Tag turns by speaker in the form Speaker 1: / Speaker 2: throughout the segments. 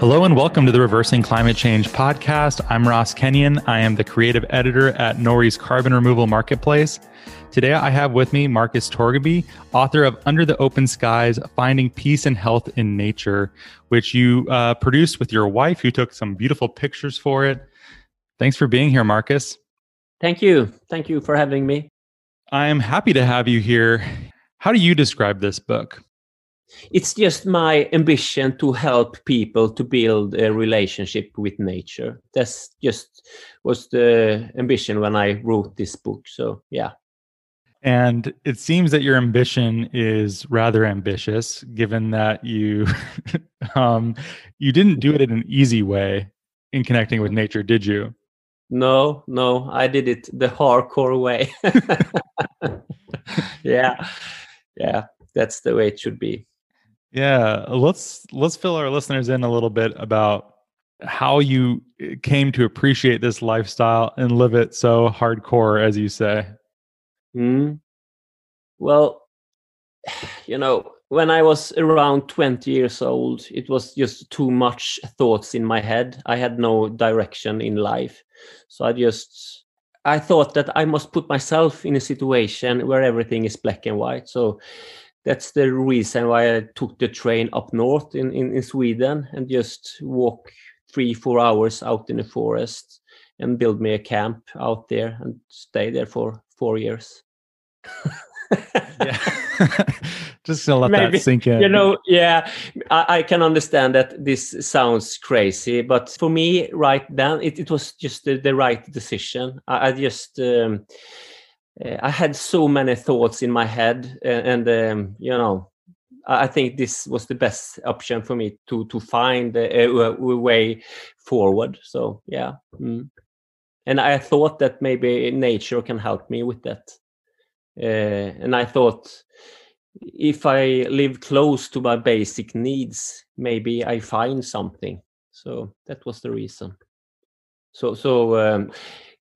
Speaker 1: Hello and welcome to the Reversing Climate Change podcast. I'm Ross Kenyon. I am the creative editor at Nori's Carbon Removal Marketplace. Today I have with me Marcus Torgeby, author of Under the Open Skies Finding Peace and Health in Nature, which you uh, produced with your wife, who took some beautiful pictures for it. Thanks for being here, Marcus.
Speaker 2: Thank you. Thank you for having me.
Speaker 1: I am happy to have you here. How do you describe this book?
Speaker 2: It's just my ambition to help people to build a relationship with nature. That's just was the ambition when i wrote this book so yeah.
Speaker 1: And it seems that your ambition is rather ambitious given that you um, you didn't do it in an easy way in connecting with nature did you?
Speaker 2: No no i did it the hardcore way. Yeah yeah that's the way it should be
Speaker 1: yeah, let's let's fill our listeners in a little bit about how you eh, came to appreciate this lifestyle and live it so hardcore, as you say.
Speaker 2: Mm. Well, you know, when I was around 20 years old, it was just too much thoughts in my head. I had no direction in life. So I just I thought that I must put myself in a situation where everything is black and white. So that's the reason why I took the train up north in, in, in Sweden and just walk three, four hours out in the forest and build me a camp out there and stay there for four years.
Speaker 1: yeah. just to let Maybe, that sink in.
Speaker 2: You know, yeah, I, I, can understand that this sounds crazy, but for me, right then, it, it was just the, the right decision. I, I just um, uh, I had so many thoughts in my head, and, and um, you know, I think this was the best option for me to to find a, a, way forward. So yeah, mm. and I thought that maybe nature can help me with that. Uh, and I thought if I live close to my basic needs, maybe I find something. So that was the reason. So so um,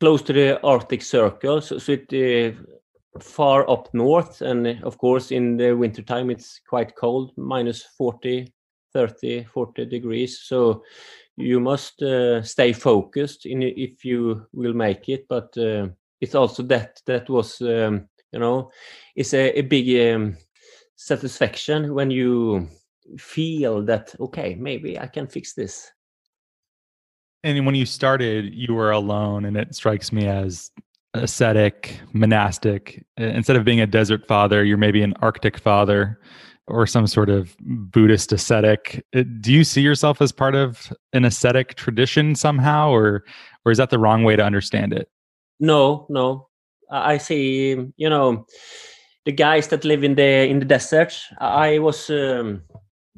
Speaker 2: close to the Arctic Circle, so, so uh, far up north, and uh, of course in the wintertime it's quite cold, minus 40, 30, 40 degrees. So you must uh, stay focused in if you will make it. But it's also that that was um, you know it's a, a big um, satisfaction when you feel that okay maybe I can fix this
Speaker 1: and when you started, you were alone, and it strikes me as ascetic, monastic. Instead of being a desert father, you're maybe an Arctic father or some sort of Buddhist ascetic. Uh, do you see yourself as part of an ascetic tradition somehow, or or is that the wrong way to understand it?
Speaker 2: No, no. I see. You know, the guys that live in the in the desert. I was. Um,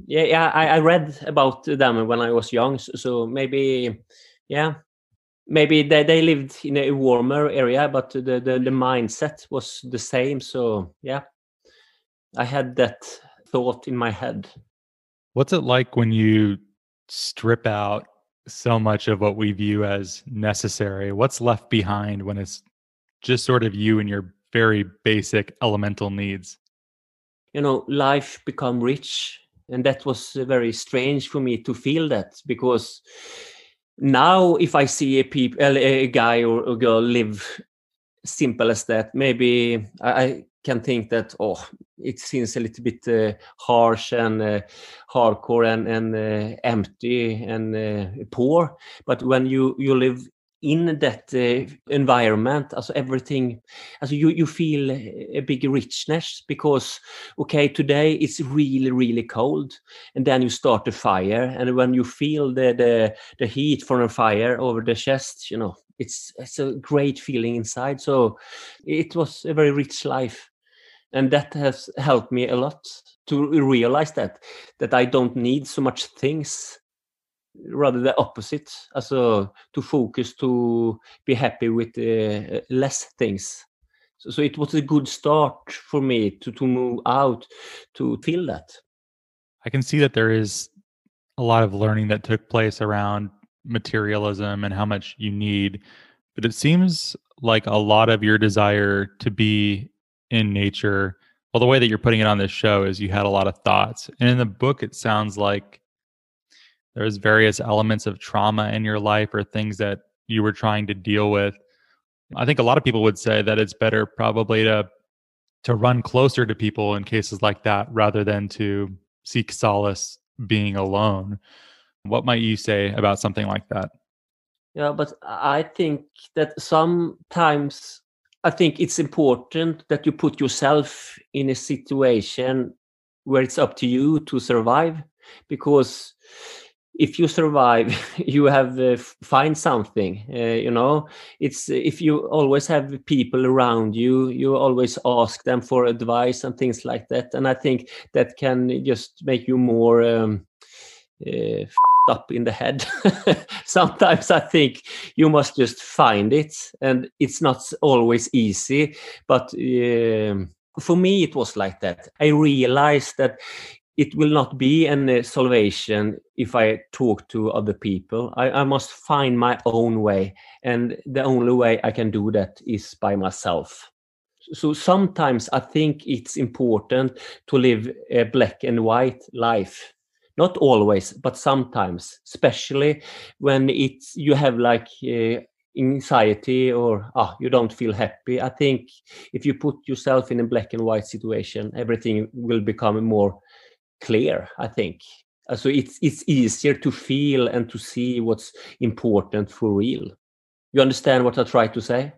Speaker 2: yeah, yeah. I, I read about them when I was young, so, so maybe, yeah, maybe they, they lived in a warmer area, but the, the the mindset was the same. So yeah, I had that thought in my head.
Speaker 1: What's it like when you strip out so much of what we view as necessary? What's left behind when it's just sort of you and your very basic elemental needs?
Speaker 2: You know, life become rich and that was very strange for me to feel that because now if i see a people a guy or a girl live simple as that maybe i can think that oh it seems a little bit uh, harsh and uh, hardcore and, and uh, empty and uh, poor. But when you you live in that uh, environment also everything also you, you feel a big richness because okay today it's really really cold and then you start a fire and when you feel the the, the heat from a fire over the chest you know it's it's a great feeling inside. So it was a very rich life and that has helped me a lot to realize that that i don't need so much things rather the opposite. Also to focus to be happy with uh, less things. So, so, it was a good start for me to to move out to feel that.
Speaker 1: I can see that there is a lot of learning that took place around materialism and how much you need but it seems like a lot of your desire to be in nature well the way that you're putting it on this show is you had a lot of thoughts and in the book it sounds like there's various elements of trauma in your life or things that you were trying to deal with. I think a lot of people would say that it's better probably to to run closer to people in cases like that rather than to seek solace being alone. What might you say about something like that?
Speaker 2: Yeah, but I think that sometimes I think it's important that you put yourself in a situation where it's up to you to survive because if you survive you have uh, find something uh, you know? It's if you always have people around you you always ask them for advice and things like that and i think that can just make you more um, uh, up in the head. Sometimes i think you must just find it and it's not always easy but um, for me it was like that. I realized that it will not be any salvation if I talk to other people. I, I, must find my own way. And the only way I can do that is by myself. So sometimes I think it's important to live a black and white life. Not always, but sometimes, especially when it's you have like uh, anxiety or ah, you don't feel happy. I think if you put yourself in a black and white situation, everything will become more clear i think. So it's it's easier to feel and to see what's important for real. You understand what i try to say?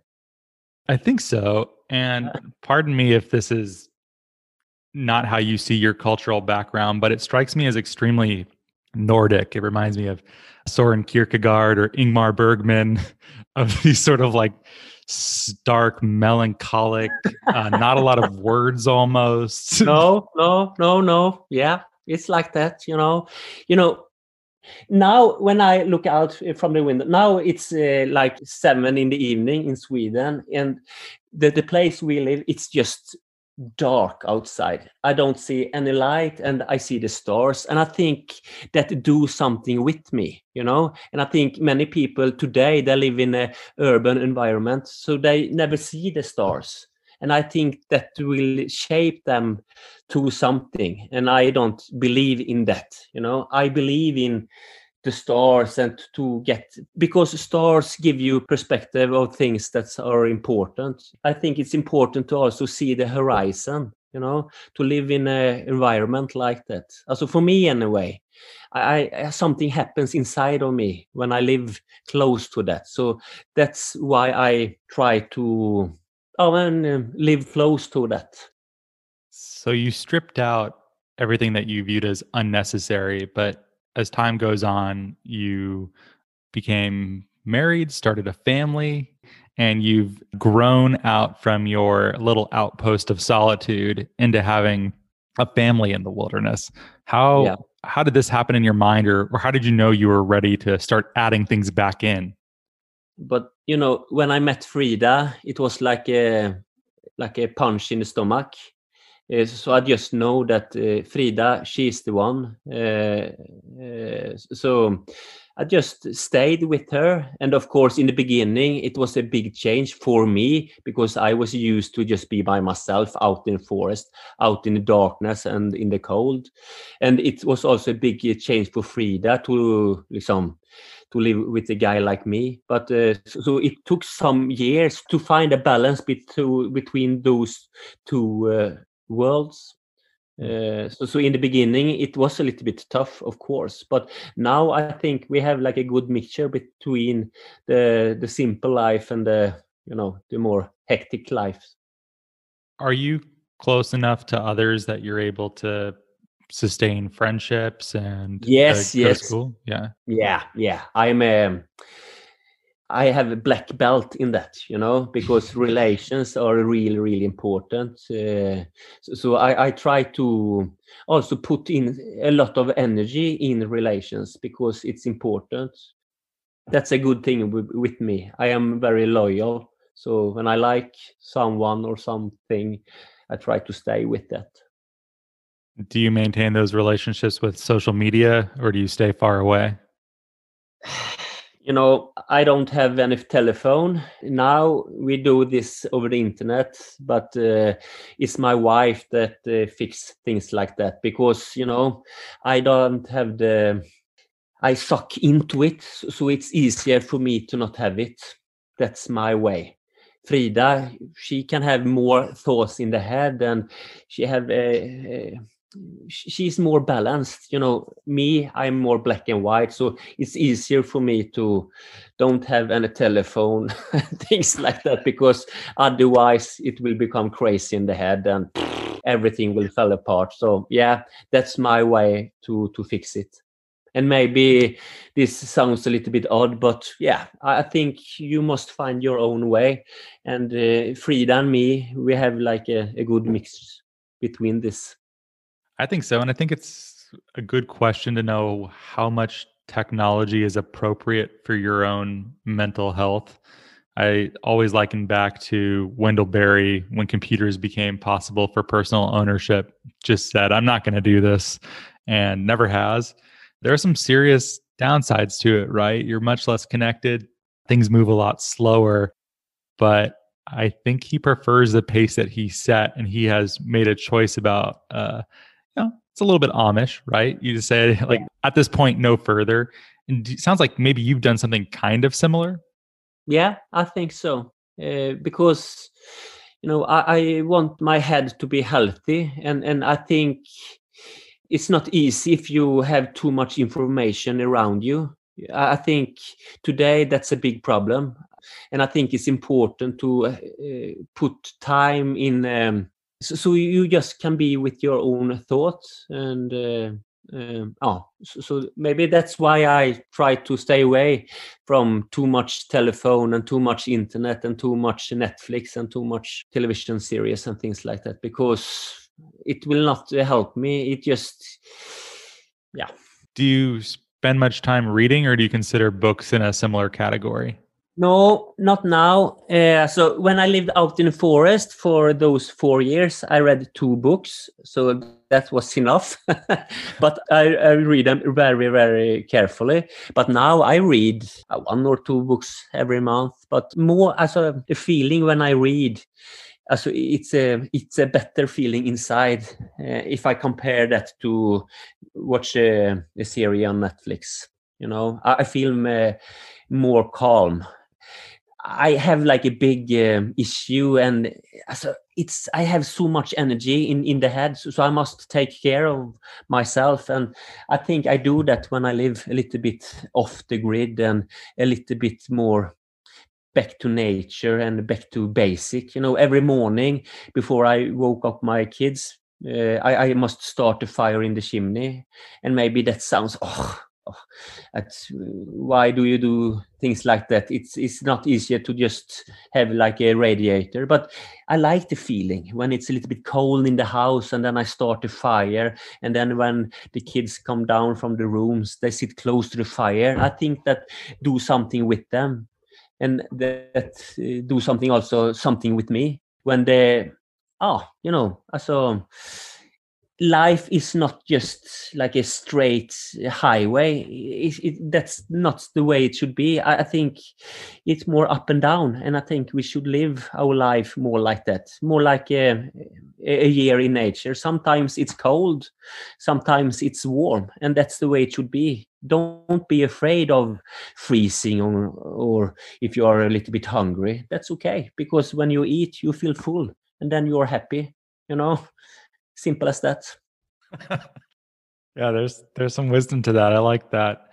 Speaker 1: I think so and pardon me if this is not how you see your cultural background but it strikes me as extremely nordic. It reminds me of soren kierkegaard or ingmar bergman of these sort of like stark, melancholic, uh, not a lot of words almost.
Speaker 2: no, no, no, no. Yeah, it's like that, you know. You know, now when I look out from the window, now it's uh, like seven in the evening in Sweden, and the, the place we live, it's just dark outside. I don't see any light and i see the stars and i think that do something with me you know? And i think many people today they live in a urban environment so they never see the stars. And i think that will shape them to something and i don't believe in that you know? I believe in the stars and to get because stars give you perspective of things that are important. I think it's important to also see the horizon you know to live in an environment like that. Also for me anyway I, I something happens inside of me when i live close to that. So that's why i try to oh and uh, live close to that.
Speaker 1: So you stripped out everything that you viewed as unnecessary but as time goes on, you became married, started a family, and you've grown out from your little outpost of solitude into having a family in the wilderness. How yeah. how did this happen in your mind or, or how did you know you were ready to start adding things back in?
Speaker 2: But you know, when I met Frida, it was like a like a punch in the stomach so I just know that uh, Frida, she's the one. Uh, so I just stayed with her. And of course, in the beginning, it was a big change for me because I was used to just be by myself out in the forest, out in the darkness and in the cold. And it was also a big change for Frida to liksom, to live with a guy like me. But uh, so it took some years to find a balance between between those two uh, worlds. Uh, so, so in the beginning, it was a little bit tough, of course, but now I think we have like a good mixture between the the simple life and the you know the more hectic life.
Speaker 1: Are you close enough to others that you're able to sustain friendships and
Speaker 2: yes,
Speaker 1: uh,
Speaker 2: yes,
Speaker 1: school? Yeah,
Speaker 2: yeah, yeah. I'm um, I have a black belt in that, you know, because relations are really, really important. Uh, so, so I, I, try to also put in a lot of energy in relations because it's important. That's a good thing with, with me. I am very loyal. So when I like someone or something, I try to stay with that.
Speaker 1: Do you maintain those relationships with social media or do you stay far away?
Speaker 2: you know i don't have any telephone now we do this over the internet but uh, it's my wife that uh, fix things like that because you know i don't have the I suck into it, so it's easier for me to not have it. That's my way. Frida, she can have more thoughts in the head, and she have uh, uh, she's more balanced. You know, me, I'm more black and white, so it's easier for me to don't have any telephone, things like that, because otherwise it will become crazy in the head and everything will fall apart. So yeah, that's my way to to fix it and maybe this sounds a little bit odd but yeah i think you must find your own way and uh, frida and me we have like a, a good mix between this
Speaker 1: i think so and i think it's a good question to know how much technology is appropriate for your own mental health I always liken back to Wendell Berry when computers became possible for personal ownership, just said, I'm not going to do this and never has there are some serious downsides to it, right? You're much less connected, things move a lot slower, but I think he prefers the pace that he set and he has made a choice about uh you know, it's a little bit Amish, right? You just say like at this point no further. And it sounds like maybe you've done something kind of similar.
Speaker 2: Yeah, I think so. Uh, because you know, I, I want my head to be healthy and and I think it's not easy if you have too much information around you. I think today that's a big problem, and I think it's important to uh, put time in. Um, so, so, you just can be with your own thoughts and. Uh, um, oh, so, so, maybe that's why I try to stay away from too much telephone and too much internet and too much Netflix and too much television series and things like that because it will not help me. It just, yeah.
Speaker 1: Do you spend much time reading, or do you consider books in a similar category?
Speaker 2: No, not now. Uh, so when I lived out in the forest for those four years, I read two books. So that was enough. but I, I, read them very, very carefully. But now I read uh, one or two books every month. But more as a feeling when I read also it's a it's a better feeling inside uh, if I compare that to watch a, a series on Netflix. You know, I, I feel uh, more calm. I have like a big um, issue, and so it's I have so much energy in in the head, so, so I must take care of myself, and I think I do that when I live a little bit off the grid and a little bit more back to nature and back to basic. You know, every morning before I woke up my kids, uh, I, I, must start a fire in the chimney. And maybe that sounds, oh, that's, why do you do things like that? It's, it's not easier to just have like a radiator. But I like the feeling when it's a little bit cold in the house and then I start a fire. And then when the kids come down from the rooms, they sit close to the fire. I think that do something with them and that uh, do something also something with me when they oh you know so life is not just like a straight highway. It, it, that's not the way it should be. I, I, think it's more up and down and i think we should live our life more like that more like a, a year in nature. Sometimes it's cold sometimes it's warm and that's the way it should be. Don't be afraid of freezing or, or if you are a little bit hungry that's okay because when you eat you feel full and then you're happy you know simple as that.
Speaker 1: Yeah there's there's some wisdom to that. I like that.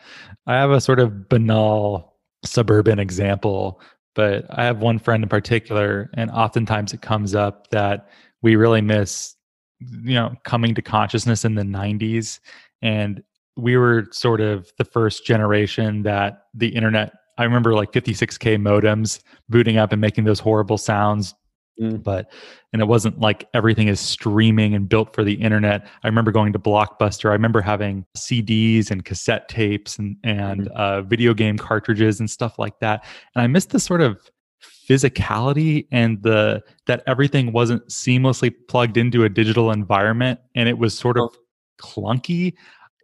Speaker 1: I have a sort of banal suburban example but i have one friend in particular and oftentimes it comes up that we really miss you know coming to consciousness in the 90s and we were sort of the first generation that the internet i remember like 56k modems booting up and making those horrible sounds mm. but and it wasn't like everything is streaming and built for the internet i remember going to blockbuster i remember having cds and cassette tapes and and mm. uh, video game cartridges and stuff like that and i missed the sort of physicality and the that everything wasn't seamlessly plugged into a digital environment and it was sort of clunky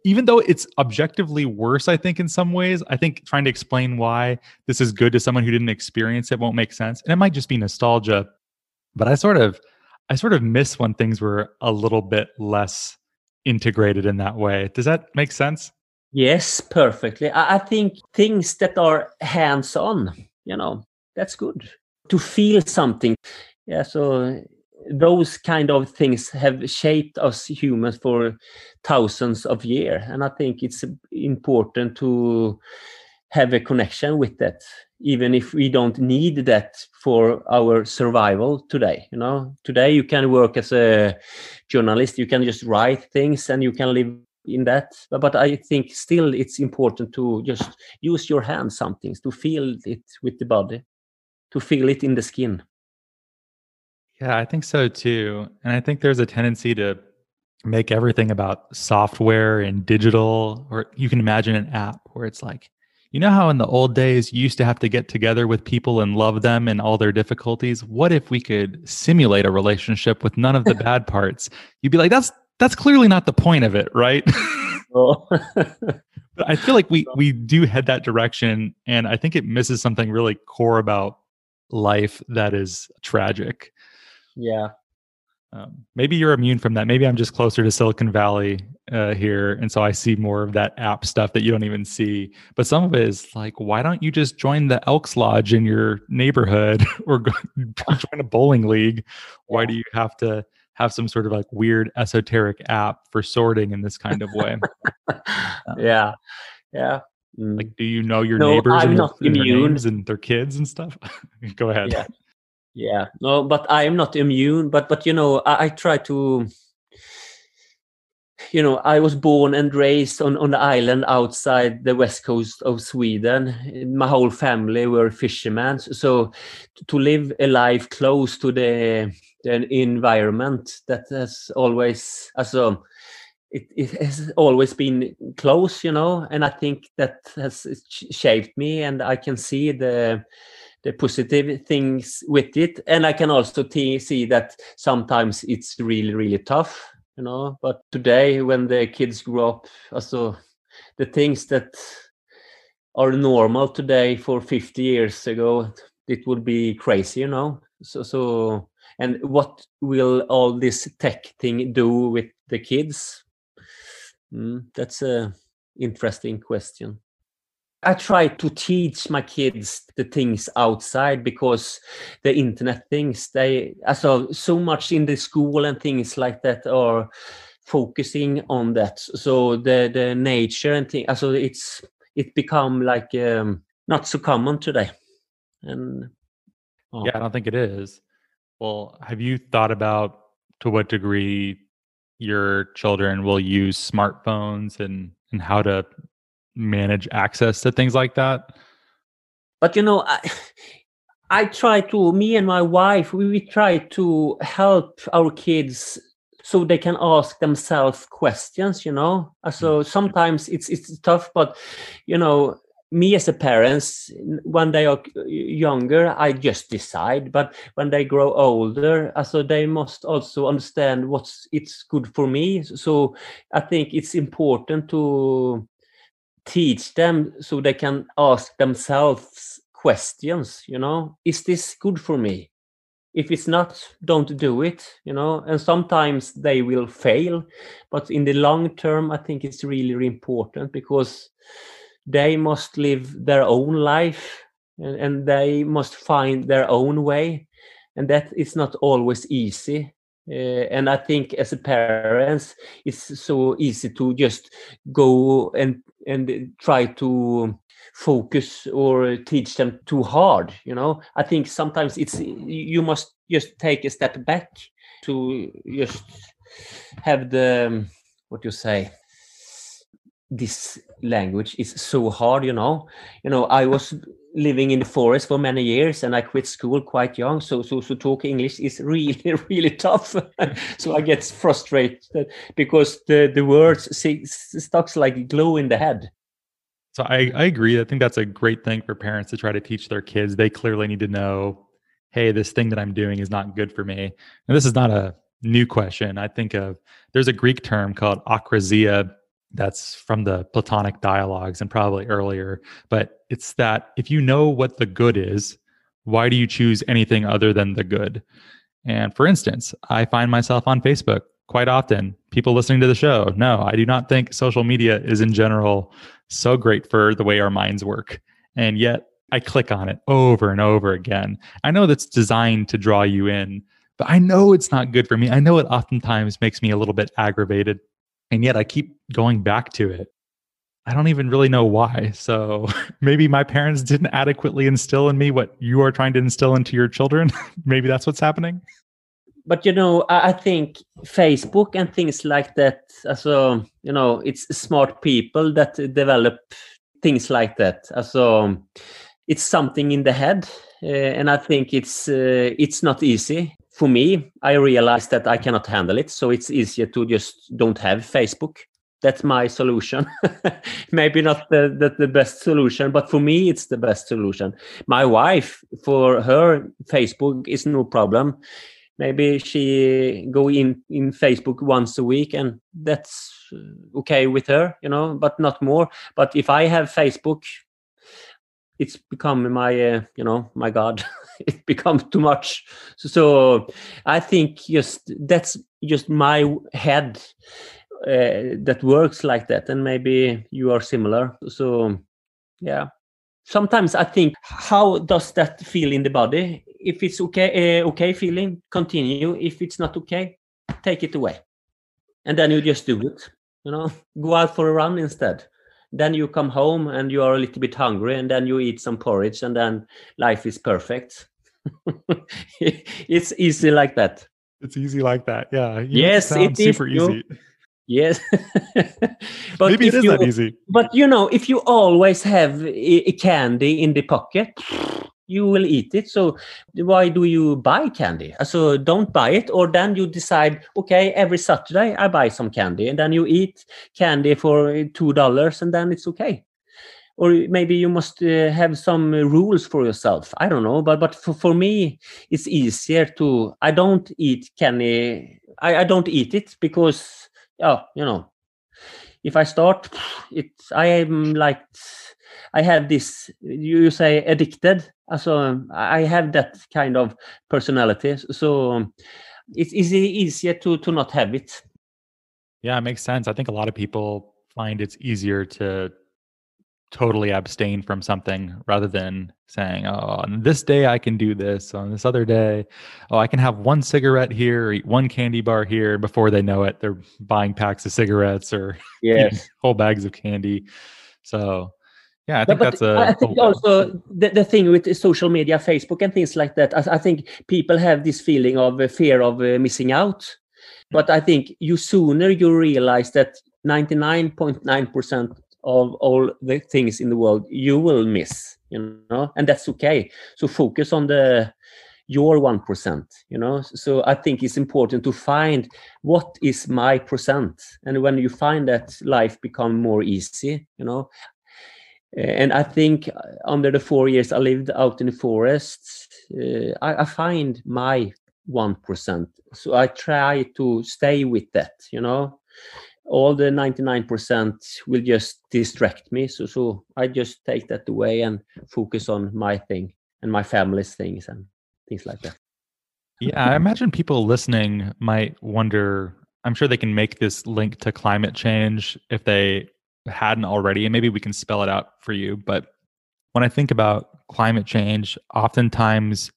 Speaker 1: even though it's objectively worse, I think in some ways, I think trying to explain why this is good to someone who didn't experience it won't make sense. And it might just be nostalgia, but I sort of I sort of miss when things were a little bit less integrated in that way. Does that make sense?
Speaker 2: Yes, perfectly. I, think things that are hands on, you know, that's good. To feel something. Yeah, so those kind of things have shaped us humans for thousands of years and i think it's important to have a connection with that even if we don't need that for our survival today you know today you can work as a journalist you can just write things and you can live in that but i think still it's important to just use your hands some things to feel it with the body to feel it in the skin
Speaker 1: yeah, I think so too. And I think there's a tendency to make everything about software and digital, or you can imagine an app where it's like, you know how in the old days you used to have to get together with people and love them and all their difficulties? What if we could simulate a relationship with none of the bad parts? You'd be like, that's that's clearly not the point of it, right? But I feel like we we do head that direction and I think it misses something really core about life that is tragic.
Speaker 2: Yeah.
Speaker 1: Um, maybe you're immune from that. Maybe I'm just closer to Silicon Valley uh, here, and so I see more of that app stuff that you don't even see. But some of it is like, why don't you just join the Elks Lodge in your neighborhood or go, join a bowling league? Why do you have to have some sort of like weird esoteric app for sorting in this kind of way?
Speaker 2: um, yeah, yeah.
Speaker 1: Mm. Like, do you know your no, neighbors I'm and, not their, and their names and their kids and stuff? Go ahead.
Speaker 2: Yeah yeah. No but i am not immune but but you know i, I try to you know i was born and raised on on the island outside the west coast of sweden. My whole family were fishermen so to live a life close to the, the environment that has always also um, it, it has always been close you know and i think that has shaped me and i can see the the positive things with it. And i can also see that sometimes it's really really tough you know but today when the kids grow up also the things that are normal today for 50 years ago it would be crazy you know? So so and what will all this tech thing do with the kids? Mm, that's a interesting question I try to teach my kids the things outside because the internet things they also so much in the school and things like that are focusing on that. So the the nature and thing also it's it become like um, not so common today. And
Speaker 1: oh. yeah, I don't think it is. Well, have you thought about to what degree your children will use smartphones and and how to manage access to things like that?
Speaker 2: But you know, I, I try to, me and my wife, we, we try to help our kids so they can ask themselves questions, you know. Uh, so mm. sometimes it's it's tough, but you know, me as a parents, when they are uh, younger, I just decide. But when they grow older, uh, so they must also understand what's it's good for me. So I think it's important to teach them so they can ask themselves questions you know? Is this good for me? If it's not don't do it you know? And sometimes they will fail but in the long term i think it's really, really important because they must live their own life and, and they must find their own way and that is not always easy. Uh, and I think as a parents, it's so easy to just go and and try to focus or teach them too hard. You know, I think sometimes it's you must just take a step back to just have the what you say this language is so hard you know you know i was living in the forest for many years and I quit school quite young. So so so talk English is really really tough. so I get frustrated because the the words stuck like glue in the head.
Speaker 1: So I, I agree. I think that's a great thing for parents to try to teach their kids. They clearly need to know, hey, this thing that I'm doing is not good for me. And this is not a new question. I think of there's a Greek term called akrasia that's from the Platonic dialogues and probably earlier. But it's that if you know what the good is, why do you choose anything other than the good? And for instance, I find myself on Facebook quite often. People listening to the show, no, I do not think social media is in general so great for the way our minds work. And yet I click on it over and over again. I know that's designed to draw you in, but I know it's not good for me. I know it oftentimes makes me a little bit aggravated. And yet I keep going back to it. I don't even really know why. So maybe my parents didn't adequately instill in me what you are trying to instill into your children. maybe that's what's happening.
Speaker 2: But you know, I think Facebook and things like that. So you know, it's smart people that develop things like that. So it's something in the head, uh, and I think it's uh, it's not easy for me. I realize that I cannot handle it, so it's easier to just don't have Facebook. That's my solution. Maybe not the, the, the best solution but for me it's the best solution. My wife for her facebook is no problem. Maybe she go in in facebook once a week and that's okay with her you know but not more. But if i have facebook it's become my uh, you know my god it becomes too much. So, so i think just that's just my head uh, that works like that and maybe you are similar. So yeah. Sometimes i think how does that feel in the body? If it's okay uh, okay feeling continue. If it's not okay take it away. And then you just do it you know? Go out for a run instead then you come home and you are a little bit hungry and then you eat some porridge and then life is perfect. It's easy like that.
Speaker 1: It's easy like that yeah.
Speaker 2: You yes it is super easy. Yes,
Speaker 1: but maybe it is you, that easy.
Speaker 2: But you know, if you always have a, candy in the pocket, you will eat it. So why do you buy candy? So don't buy it, or then you decide, okay, every Saturday I buy some candy, and then you eat candy for two dollars, and then it's okay. Or maybe you must uh, have some rules for yourself. I don't know, but but for, for me, it's easier to. I don't eat candy. I, I don't eat it because yeah, you know, if I start, it's I am like I have this you say addicted. Uh, so um, I have that kind of personality. So um, it's easy easier to to not have it.
Speaker 1: Yeah, it makes sense. I think a lot of people find it's easier to totally abstain from something rather than saying, oh, on this day I can do this, on this other day, oh, I can have one cigarette here, or eat one candy bar here. Before they know it, they're buying packs of cigarettes or
Speaker 2: yes.
Speaker 1: whole bags of candy. So, yeah, I think
Speaker 2: but,
Speaker 1: that's a.
Speaker 2: I think also the, the thing with social media, Facebook, and things like that. I, I think people have this feeling of uh, fear of uh, missing out. But I think you sooner you realize that 99.9% of all the things in the world you will miss you know and that's okay so focus on the your 1% you know so i think it's important to find what is my percent and when you find that life become more easy you know and i think uh, under the four years i lived out in the forests, uh, I, I find my 1% so i try to stay with that you know? All the 99% will just distract me. So so i just take that away and focus on my thing and my family's things and things like that.
Speaker 1: Yeah i imagine people listening might wonder i'm sure they can make this link to climate change if they hadn't already and maybe we can spell it out for you but when i think about climate change oftentimes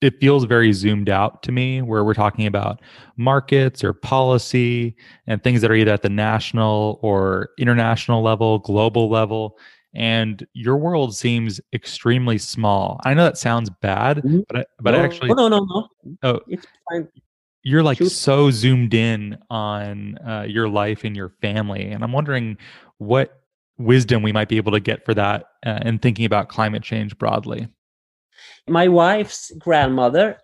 Speaker 1: it feels very zoomed out to me where we're talking about markets or policy and things that are either at the national or international level global level and your world seems extremely small. I know that sounds bad mm-hmm. but I, but
Speaker 2: no,
Speaker 1: actually
Speaker 2: no no no.
Speaker 1: Oh. It's fine you're like Shoot. so zoomed in on uh, your life and your family and i'm wondering what wisdom we might be able to get for that uh, in thinking about climate change broadly
Speaker 2: my wife's grandmother,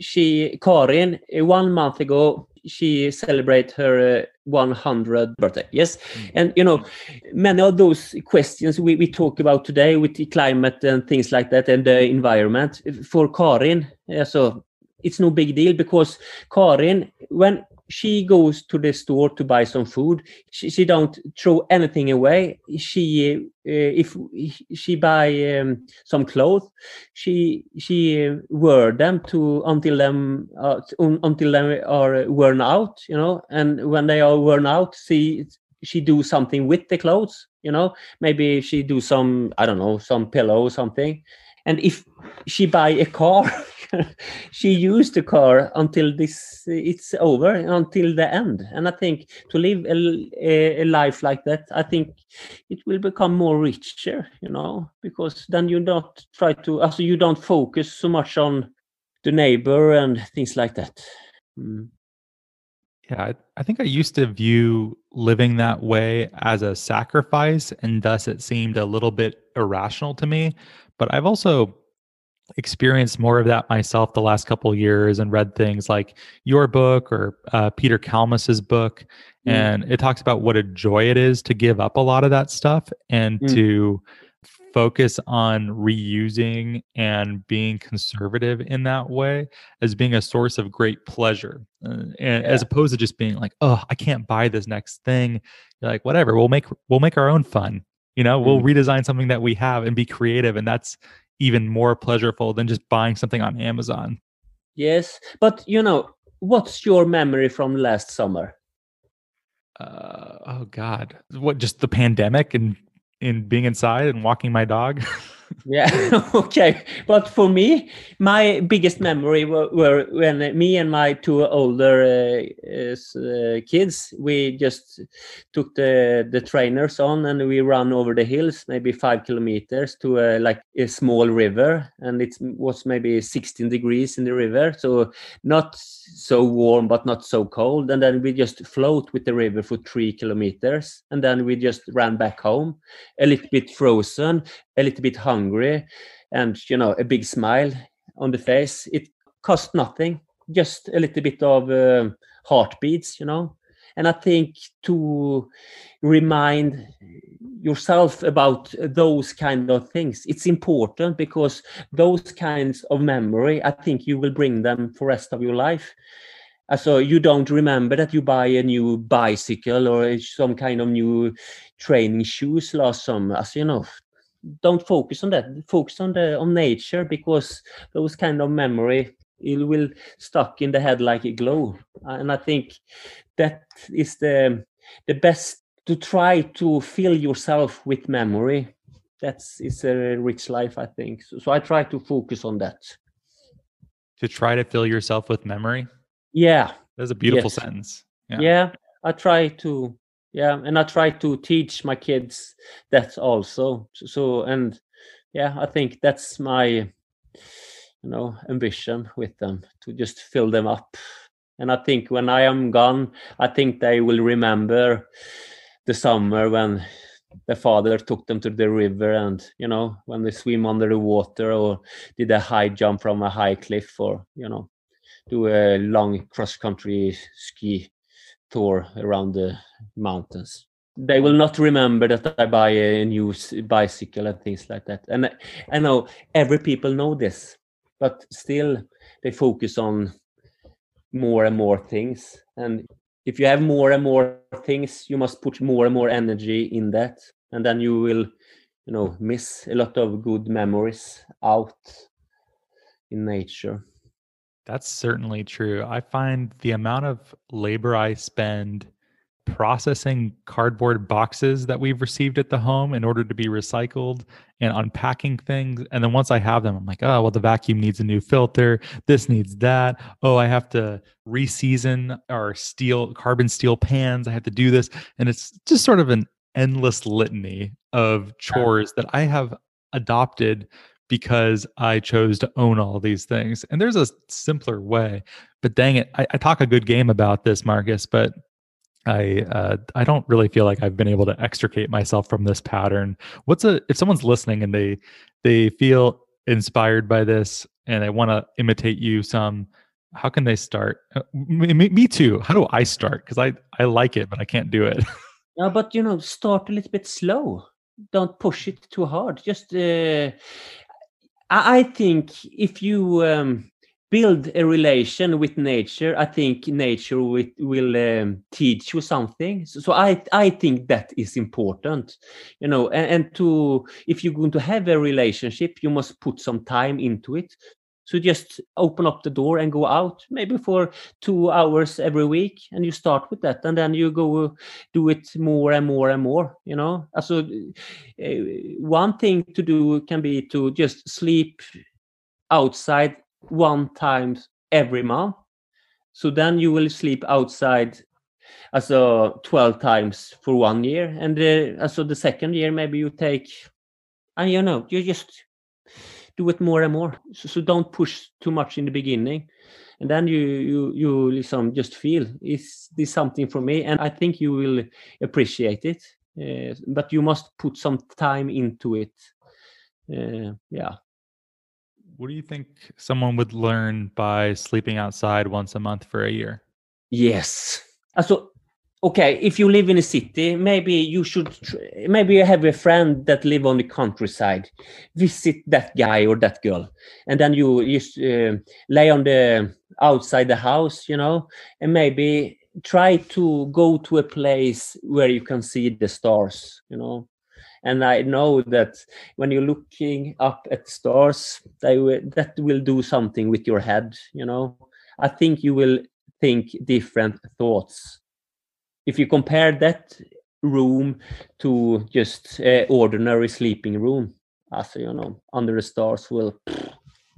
Speaker 2: she Karin, uh, one month ago, she celebrated her uh, 100th birthday. Yes, mm. and you know, many of those questions we, we talk about today with the climate and things like that and the environment for Karin, uh, so it's no big deal because Karin, when she goes to the store to buy some food she, she don't throw anything away. She uh, if she buy um, some clothes she she wear them to until them uh, until they are worn out you know and when they are worn out she she do something with the clothes you know. Maybe she do some i don't know some pillow or something. And if she buy a car she used the car until this it's over until the end and i think to live a, a, life like that i think it will become more richer you know because then you don't try to also you don't focus so much on the neighbor and things like that mm.
Speaker 1: Yeah, I, I think I used to view living that way as a sacrifice, and thus it seemed a little bit irrational to me. But I've also experienced more of that myself the last couple years and read things like your book or uh, Peter Kalmus's book, mm. and it talks about what a joy it is to give up a lot of that stuff and mm. to focus on reusing and being conservative in that way as being a source of great pleasure uh, and yeah. as opposed to just being like oh i can't buy this next thing You're like whatever we'll make we'll make our own fun you know mm. we'll redesign something that we have and be creative and that's even more pleasurable than just buying something on amazon.
Speaker 2: Yes but you know what's your memory from last summer?
Speaker 1: Uh, oh god. What just the pandemic and in being inside and walking my dog.
Speaker 2: yeah okay. But for me my biggest memory were, were when me and my two older uh, uh, kids we just took the the trainers on and we ran over the hills maybe five kilometers to a, like a small river. And it was maybe 16 degrees in the river. So not so warm but not so cold. And then we just float with the river for three kilometers. And then we just ran back home a little bit frozen a little bit hungry and you know a big smile on the face. It cost nothing just a little bit of uh, heartbeats you know. And i think to remind yourself about those kind of things it's important because those kinds of memory i think you will bring them for rest of your life. Uh, so you don't remember that you buy a new bicycle or some kind of new training shoes last summer as you know don't focus on that. Focus on the on nature because those kind of memory it will stuck in the head like a glow. And i think that is the the best to try to fill yourself with memory. That's it's a rich life i think. So, so i try to focus on that.
Speaker 1: To try to fill yourself with memory?
Speaker 2: Yeah.
Speaker 1: That's a beautiful yes. sentence.
Speaker 2: Yeah. yeah i try to yeah and i try to teach my kids that also. So and yeah i think that's my you know ambition with them to just fill them up. And i think when i am gone i think they will remember the summer when the father took them to the river and you know when they swim under the water or did a high jump from a high cliff or you know do a long cross country ski tour around the mountains. They will not remember that I buy a new bicycle and things like that. And I know every people know this, but still they focus on more and more things. And if you have more and more things, you must put more and more energy in that, and then you will, you know, miss a lot of good memories out in nature.
Speaker 1: That's certainly true. I find the amount of labor I spend processing cardboard boxes that we've received at the home in order to be recycled and unpacking things. And then once I have them, I'm like, oh, well, the vacuum needs a new filter. This needs that. Oh, I have to reseason our steel, carbon steel pans. I have to do this. And it's just sort of an endless litany of chores that I have adopted because I chose to own all these things. And there's a simpler way, but dang it, I, I talk a good game about this, Marcus, but I uh, I don't really feel like I've been able to extricate myself from this pattern. What's a if someone's listening and they they feel inspired by this and they want to imitate you some how can they start uh, me, me too how do i start because i i like it but i can't do it
Speaker 2: no but you know start a little bit slow don't push it too hard just uh, I think if you um, build a relation with nature i think nature will, will um, teach you something. So, so, i i think that is important you know and, and, to if you're going to have a relationship you must put some time into it so just open up the door and go out maybe for two hours every week and you start with that and then you go do it more and more and more you know so uh, one thing to do can be to just sleep outside one time every month. So then you will sleep outside as a 12 times for one year. And uh, so the second year, maybe you take, and you know, you just do it more and more. So, so don't push too much in the beginning. And then you you you some just feel is this something for me? And I think you will appreciate it. Uh, but you must put some time into it. Uh, yeah.
Speaker 1: What do you think someone would learn by sleeping outside once a month for a year?
Speaker 2: Yes. Also, okay, if you live in a city, maybe you should, maybe you have a friend that live on the countryside. Visit that guy or that girl, and then you just uh, lay on the outside the house, you know, and maybe try to go to a place where you can see the stars, you know, and i know that when you're looking up at stars they that will do something with your head you know. I think you will think different thoughts if you compare that room to just uh, ordinary sleeping room as you know under the stars will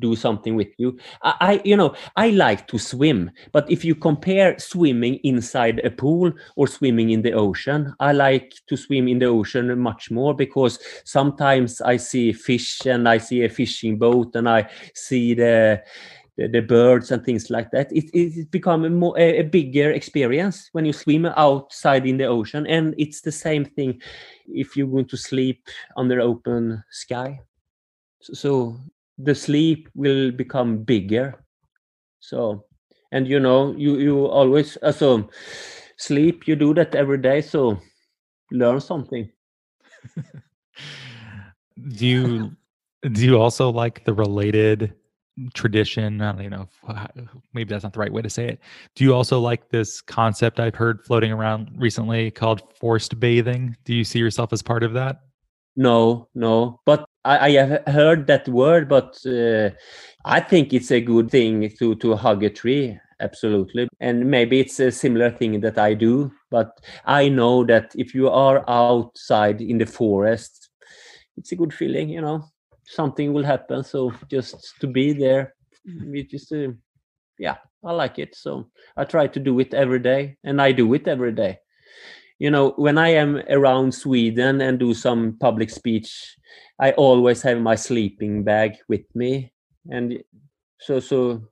Speaker 2: do something with you. I, I, you know, I like to swim, but if you compare swimming inside a pool or swimming in the ocean, I like to swim in the ocean much more because sometimes I see fish and I see a fishing boat and I see the the, the birds and things like that. It it become a, more, a, a bigger experience when you swim outside in the ocean, and it's the same thing if you're going to sleep under open sky. So, so the sleep will become bigger so and you know you you always uh, so sleep you do that every day so learn something
Speaker 1: do you do you also like the related tradition i don't even know if, maybe that's not the right way to say it do you also like this concept i've heard floating around recently called forest bathing do you see yourself as part of that
Speaker 2: no no but I, I have heard that word, but uh, I think it's a good thing to to hug a tree. Absolutely, and maybe it's a similar thing that I do. But I know that if you are outside in the forest, it's a good feeling. You know, something will happen. So just to be there, it just uh, yeah, I like it. So I try to do it every day, and I do it every day you know when i am around sweden and do some public speech I always have my sleeping bag with me, and so so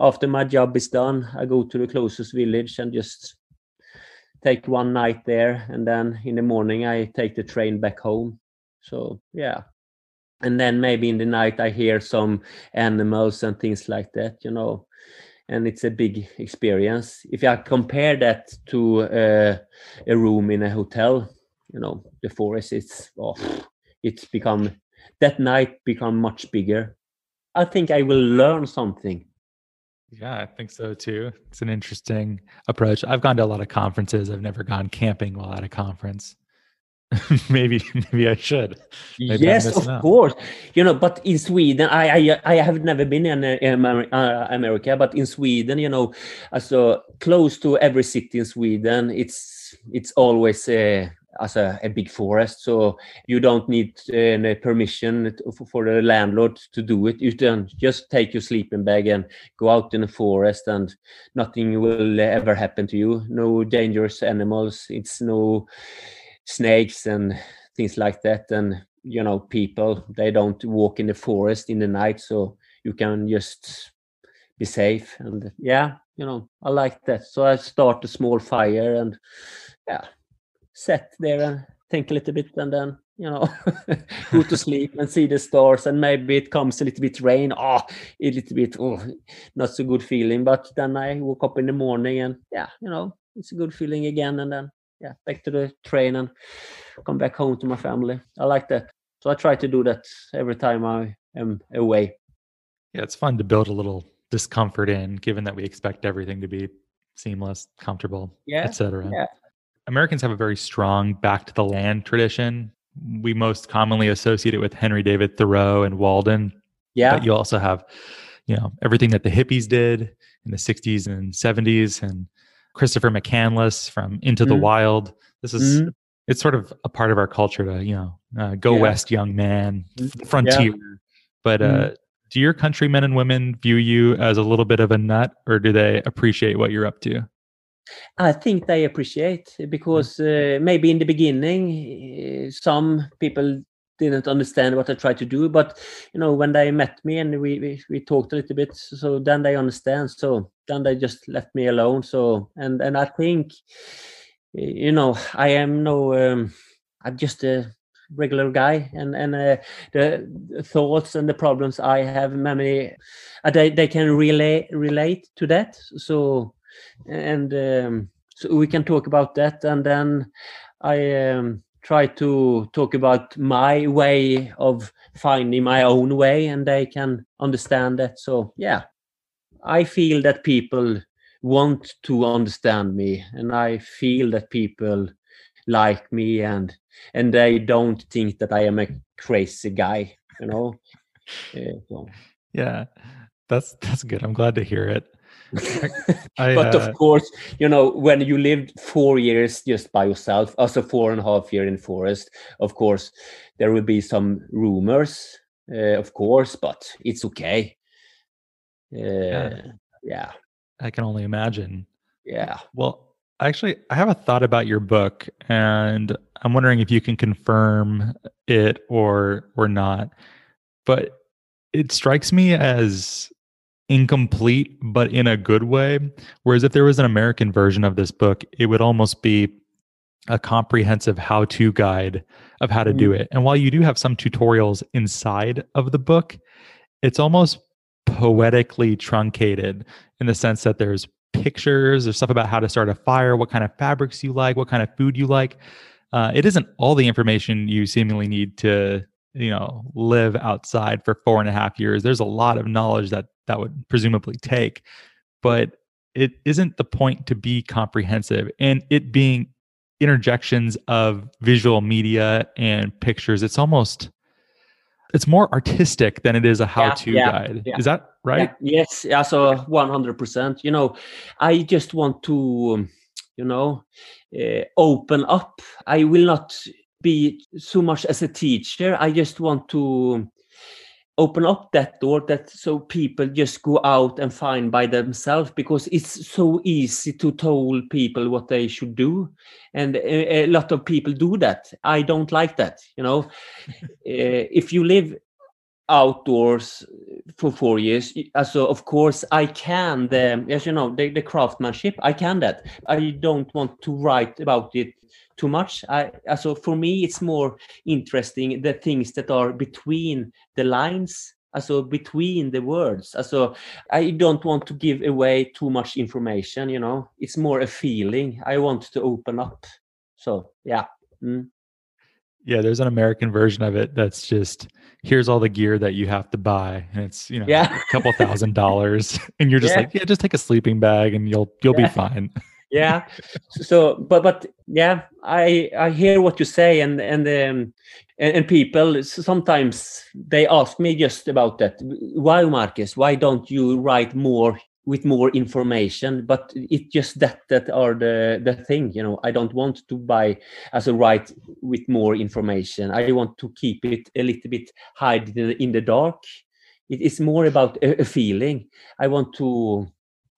Speaker 2: after my job is done, I go to the closest village and just take one night there, and then in the morning I take the train back home. So yeah, and then maybe in the night I hear some animals and things like that, you know, and it's a big experience. If I compare that to uh, a room in a hotel, you know, the forest, it's oh, it's become that night become much bigger. I think i will learn something.
Speaker 1: Yeah i think so too. It's an interesting approach. I've gone to a lot of conferences. I've never gone camping while at a conference maybe maybe i should. Maybe
Speaker 2: yes of out. course. You know but in sweden i i, I have never been in uh, america but in sweden you know so close to every city in sweden it's it's always uh, as a, a, big forest so you don't need uh, permission for the landlord to do it. You can just take your sleeping bag and go out in the forest and nothing will ever happen to you. No dangerous animals it's no snakes and things like that. And you know people they don't walk in the forest in the night so you can just be safe. And yeah you know i like that. So i start a small fire and yeah sit there and think a little bit and then you know go to sleep and see the stars. And maybe it comes a little bit rain. Oh a little bit oh not so good feeling. But then i woke up in the morning and yeah you know it's a good feeling again. And then yeah back to the train and come back home to my family i like that so i try to do that every time i am away
Speaker 1: yeah it's fun to build a little discomfort in, given that we expect everything to be seamless, comfortable,
Speaker 2: Yeah,
Speaker 1: etc.
Speaker 2: yeah.
Speaker 1: Americans have a very strong back to the land tradition. We most commonly associate it with Henry David Thoreau and Walden,
Speaker 2: yeah,
Speaker 1: but you also have, you know, everything that the hippies did in the 60s and 70s and Christopher McCandless from Into the
Speaker 2: Mhm.
Speaker 1: Wild. This is
Speaker 2: Mhm.
Speaker 1: it's sort of a part of our culture to, you know, uh, go
Speaker 2: Yeah.
Speaker 1: west, young man, the frontier. But uh,
Speaker 2: Mhm.
Speaker 1: do your countrymen and women view you as a little bit of a nut, or do they appreciate what you're up to?
Speaker 2: I think they appreciate because uh, maybe in the beginning uh, some people didn't understand what I tried to do, but you know when they met me and we, we we talked a little bit, so then they understand. So then they just left me alone. So and and I think you know I am no um, I'm just a regular guy and and uh, the the thoughts and the problems I have many uh, they they can relate relate to that. So and um, so we can talk about that and then i um, try to talk about my way of finding my own way and they can understand that so yeah i feel that people want to understand me and i feel that people like me and and they don't think that i am a crazy guy you know Uh, so.
Speaker 1: Yeah, that's that's good. I'm glad to hear it. I,
Speaker 2: but
Speaker 1: uh,
Speaker 2: of course, you know, when you lived four years just by yourself, also four and a half year in forest, of course, there will be some rumors, uh, of course, but it's okay. Uh, yeah,
Speaker 1: I can only imagine.
Speaker 2: yeah.
Speaker 1: Well, actually, I have a thought about your book, and I'm wondering if you can confirm it or or not. But it strikes me as incomplete, but in a good way. Whereas if there was an American version of this book, it would almost be a comprehensive how-to guide of how to do it. And while you do have some tutorials inside of the book, it's almost poetically truncated in the sense that there's pictures, there's stuff about how to start a fire, what kind of fabrics you like, what kind of food you like. Uh, it isn't all the information you seemingly need to, you know, live outside for four and a half years. There's a lot of knowledge that that would presumably take, but it isn't the point to be comprehensive. And it being interjections of visual media and pictures, it's almost it's more artistic than it is a how-to
Speaker 2: yeah,
Speaker 1: guide.
Speaker 2: yeah.
Speaker 1: Is that right?
Speaker 2: Yeah, yes, yeah, so 100%. You know, I just want to, um, you know, uh, open up. I will not be so much as a teacher. I just want to open up that door that so people just go out and find by themselves because it's so easy to tell people what they should do. And a, a lot of people do that. I don't like that you know. Uh, if you live outdoors for four years so of course i can the as you know the, the craftsmanship i can that. I don't want to write about it too much i uh, so for me it's more interesting the things that are between the lines So between the words So i don't want to give away too much information you know it's more a feeling i want to open up so yeah Mm.
Speaker 1: Yeah, there's an American version of it that's just here's all the gear that you have to buy, and it's you know
Speaker 2: Yeah.
Speaker 1: a couple thousand dollars, and you're just
Speaker 2: Yeah.
Speaker 1: like, yeah, just take a sleeping bag and you'll you'll
Speaker 2: Yeah.
Speaker 1: be fine.
Speaker 2: yeah. So but but yeah i i hear what you say and and um and, and people sometimes they ask me just about that. Why marcus? Why don't you write more with more information? But it just that that are the the thing you know. I don't want to buy as a write with more information. I want to keep it a little bit hide in the, in the dark. It is more about a, a feeling. I want to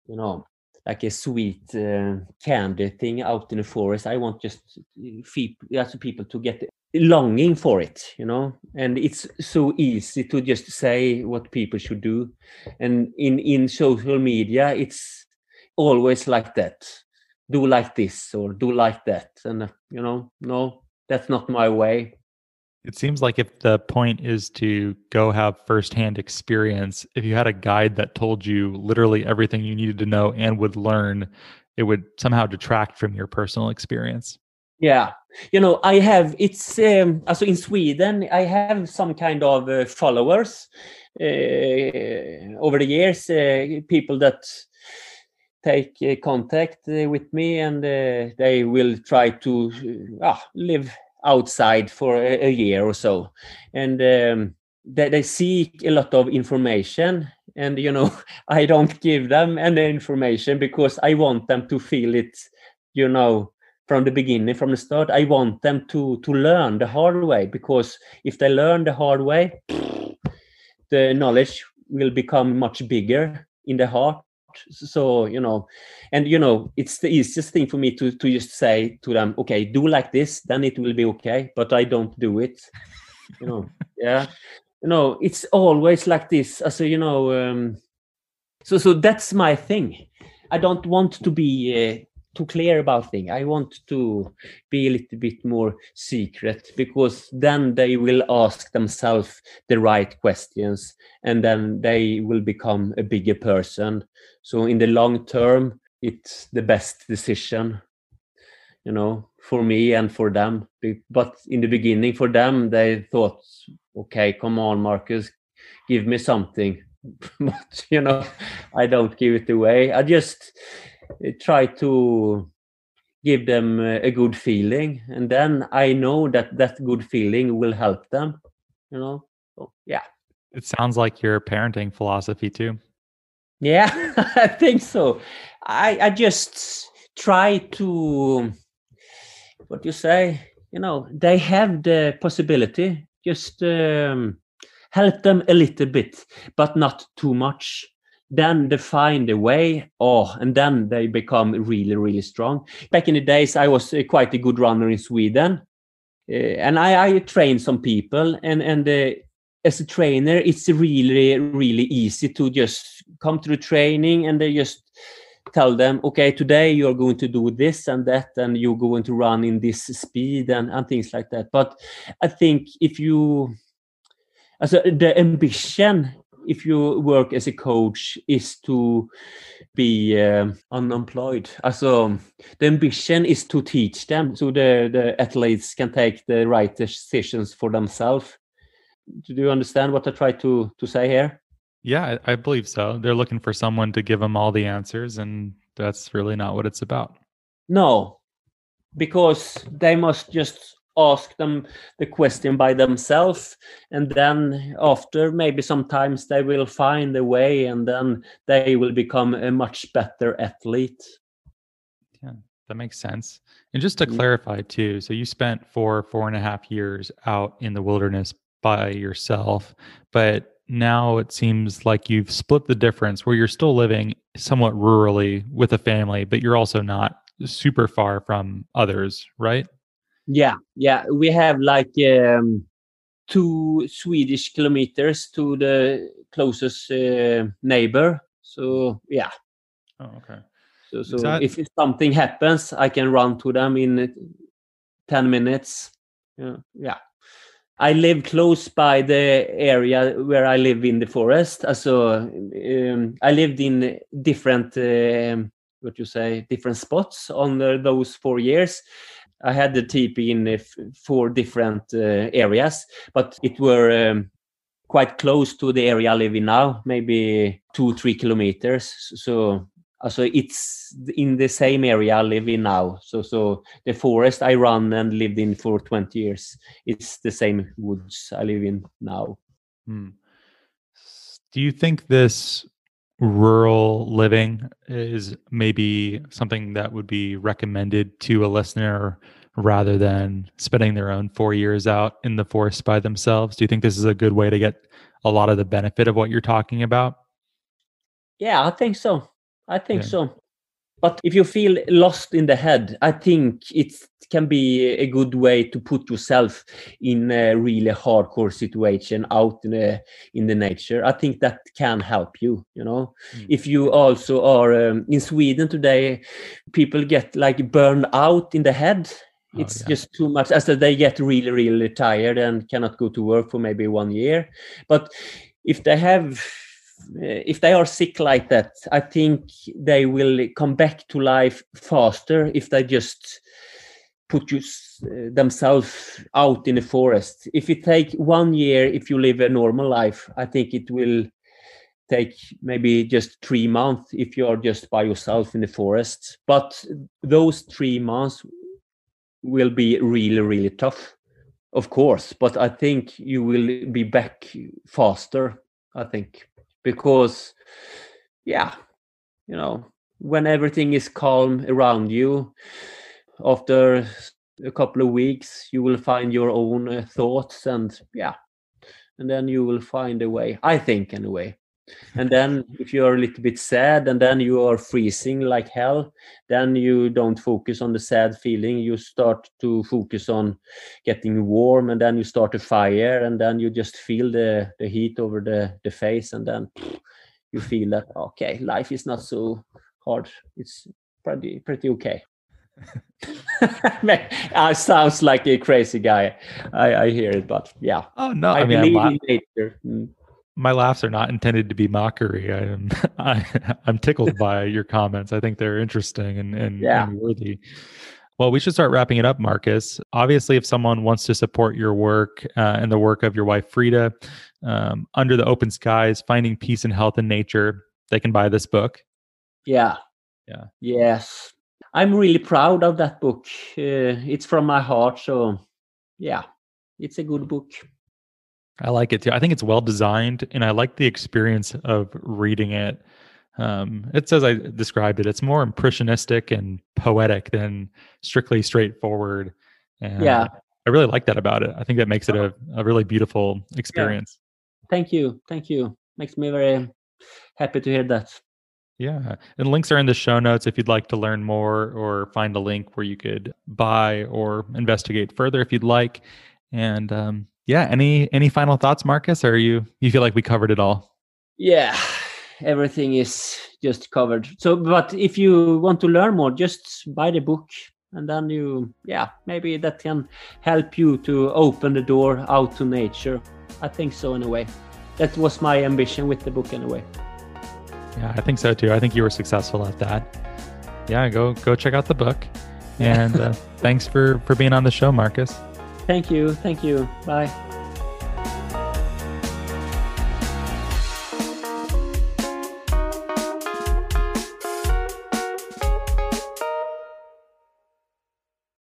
Speaker 2: you know like a sweet uh, candy thing out in the forest. I want just uh, fe- just people to get longing for it, you know. And it's so easy to just say what people should do, and in in social media, it's always like that. Do like this or do like that, and uh, you know, no, that's not my way.
Speaker 1: It seems like if the point is to go have firsthand experience, if you had a guide that told you literally everything you needed to know and would learn, it would somehow detract from your personal experience.
Speaker 2: Yeah, you know, I have it's um, also in Sweden. I have some kind of uh, followers uh, over the years. Uh, people that take uh, contact uh, with me, and uh, they will try to uh, live outside for a, a, year or so, and um, they, they seek a lot of information. And you know, I don't give them any information because I want them to feel it. You know, from the beginning from the start i want them to to learn the hard way because if they learn the hard way the knowledge will become much bigger in the heart so you know and you know it's the easiest thing for me to to just say to them okay do like this then it will be okay but i don't do it. You know yeah. You know it's always like this. So you know um, so so that's my thing. I don't want to be uh, too clear about things. I want to be a little bit more secret because then they will ask themselves the right questions and then they will become a bigger person. So in the long term, it's the best decision, you know, for me and for them. But in the beginning, for them, they thought, okay, come on, Marcus, give me something. but you know, I don't give it away. I just try to give them a good feeling and then i know that that good feeling will help them you know? So, yeah.
Speaker 1: It sounds like your parenting philosophy too.
Speaker 2: Yeah i think so. I i just try to what you say? You know they have the possibility just um, help them a little bit but not too much then they find a way. Oh and then they become really really strong. Back in the days i was uh, quite a good runner in sweden. Uh, and I, I trained some people and and uh, as a trainer it's really really easy to just come to the training and they just tell them okay today you're going to do this and that and you're going to run in this speed and, and things like that. But i think if you as the ambition if you work as a coach is to be uh, unemployed. Also, the ambition is to teach them so the, the athletes can take the right decisions for themselves. Do you understand what I try to, to say here?
Speaker 1: Yeah, I believe so. They're looking for someone to give them all the answers, and that's really not what it's about.
Speaker 2: No, because they must just ask them the question by themselves and then after maybe sometimes they will find a way and then they will become a much better athlete.
Speaker 1: Yeah that makes sense. And just to mm-hmm. clarify too so you spent four four and a half years out in the wilderness by yourself but now it seems like you've split the difference where you're still living somewhat rurally with a family but you're also not super far from others right
Speaker 2: yeah, yeah, we have like um, two Swedish kilometers to the closest uh, neighbor. So yeah.
Speaker 1: Oh, okay.
Speaker 2: So, so that... if something happens, I can run to them in ten minutes. Yeah, yeah. I live close by the area where I live in the forest. So um, I lived in different, um, what you say, different spots on those four years. I had the tipi in four different uh, areas, but it were um, quite close to the area I live in now, maybe two, three kilometers. So, so it's in the same area I live in now. So, so the forest I run and lived in for 20 years, it's the same woods I live in now. Hmm.
Speaker 1: Do you think this rural living is maybe something that would be recommended to a listener rather than spending their own four years out in the forest by themselves? Do you think this is a good way to get a lot of the benefit of what you're talking about?
Speaker 2: Yeah, I think so. I think yeah. so. But if you feel lost in the head, I think it can be a good way to put yourself in a really hardcore situation out in the in the nature. I think that can help you. You know, mm. if you also are um, in Sweden today, people get like burned out in the head. Oh, it's yeah. just too much as they get really really tired and cannot go to work for maybe one year. But if they have if they are sick like that, I think they will come back to life faster if they just put you, uh, themselves out in the forest. If it take one year, if you live a normal life, I think it will take maybe just three months if you are just by yourself in the forest. But those three months will be really, really tough, of course. But I think you will be back faster. I think because, yeah, you know, when everything is calm around you after a couple of weeks you will find your own uh, thoughts and yeah and then you will find a way i think anyway and then if you are a little bit sad and then you are freezing like hell then you don't focus on the sad feeling you start to focus on getting warm and then you start a fire and then you just feel the the heat over the the face and then you feel that okay life is not so hard it's pretty pretty okay I sounds like a crazy guy. I, I hear it, but yeah.
Speaker 1: Oh no!
Speaker 2: I, I mean, believe in nature. Mm.
Speaker 1: My laughs are not intended to be mockery. I am I, am tickled by your comments. I think they're interesting and and, yeah. and worthy. Well, we should start wrapping it up, Marcus. Obviously, if someone wants to support your work uh, and the work of your wife Frida, um, under the open skies, finding peace and health in nature, they can buy this book.
Speaker 2: Yeah.
Speaker 1: Yeah.
Speaker 2: Yes. I'm really proud of that book. Uh, it's from my heart, so yeah, it's a good book.
Speaker 1: I like it too. I think it's well designed, and I like the experience of reading it. Um, it says I described it. It's more impressionistic and poetic than strictly straightforward. And
Speaker 2: yeah,
Speaker 1: I really like that about it. I think that makes it a, a really beautiful experience.
Speaker 2: Yeah. Thank you, thank you. Makes me very happy to hear that.
Speaker 1: Yeah. And links are in the show notes if you'd like to learn more or find a link where you could buy or investigate further if you'd like. And um, yeah, any any final thoughts, Marcus? Or you you feel like we covered it all?
Speaker 2: Yeah, everything is just covered. So, but if you want to learn more, just buy the book, and then you, yeah, maybe that can help you to open the door out to nature. I think so in a way. That was my ambition with the book in a way.
Speaker 1: Yeah, I think so too. I think you were successful at that. Yeah, go go check out the book. And uh, thanks for for being on the show, Marcus.
Speaker 2: Thank you. Thank you. Bye.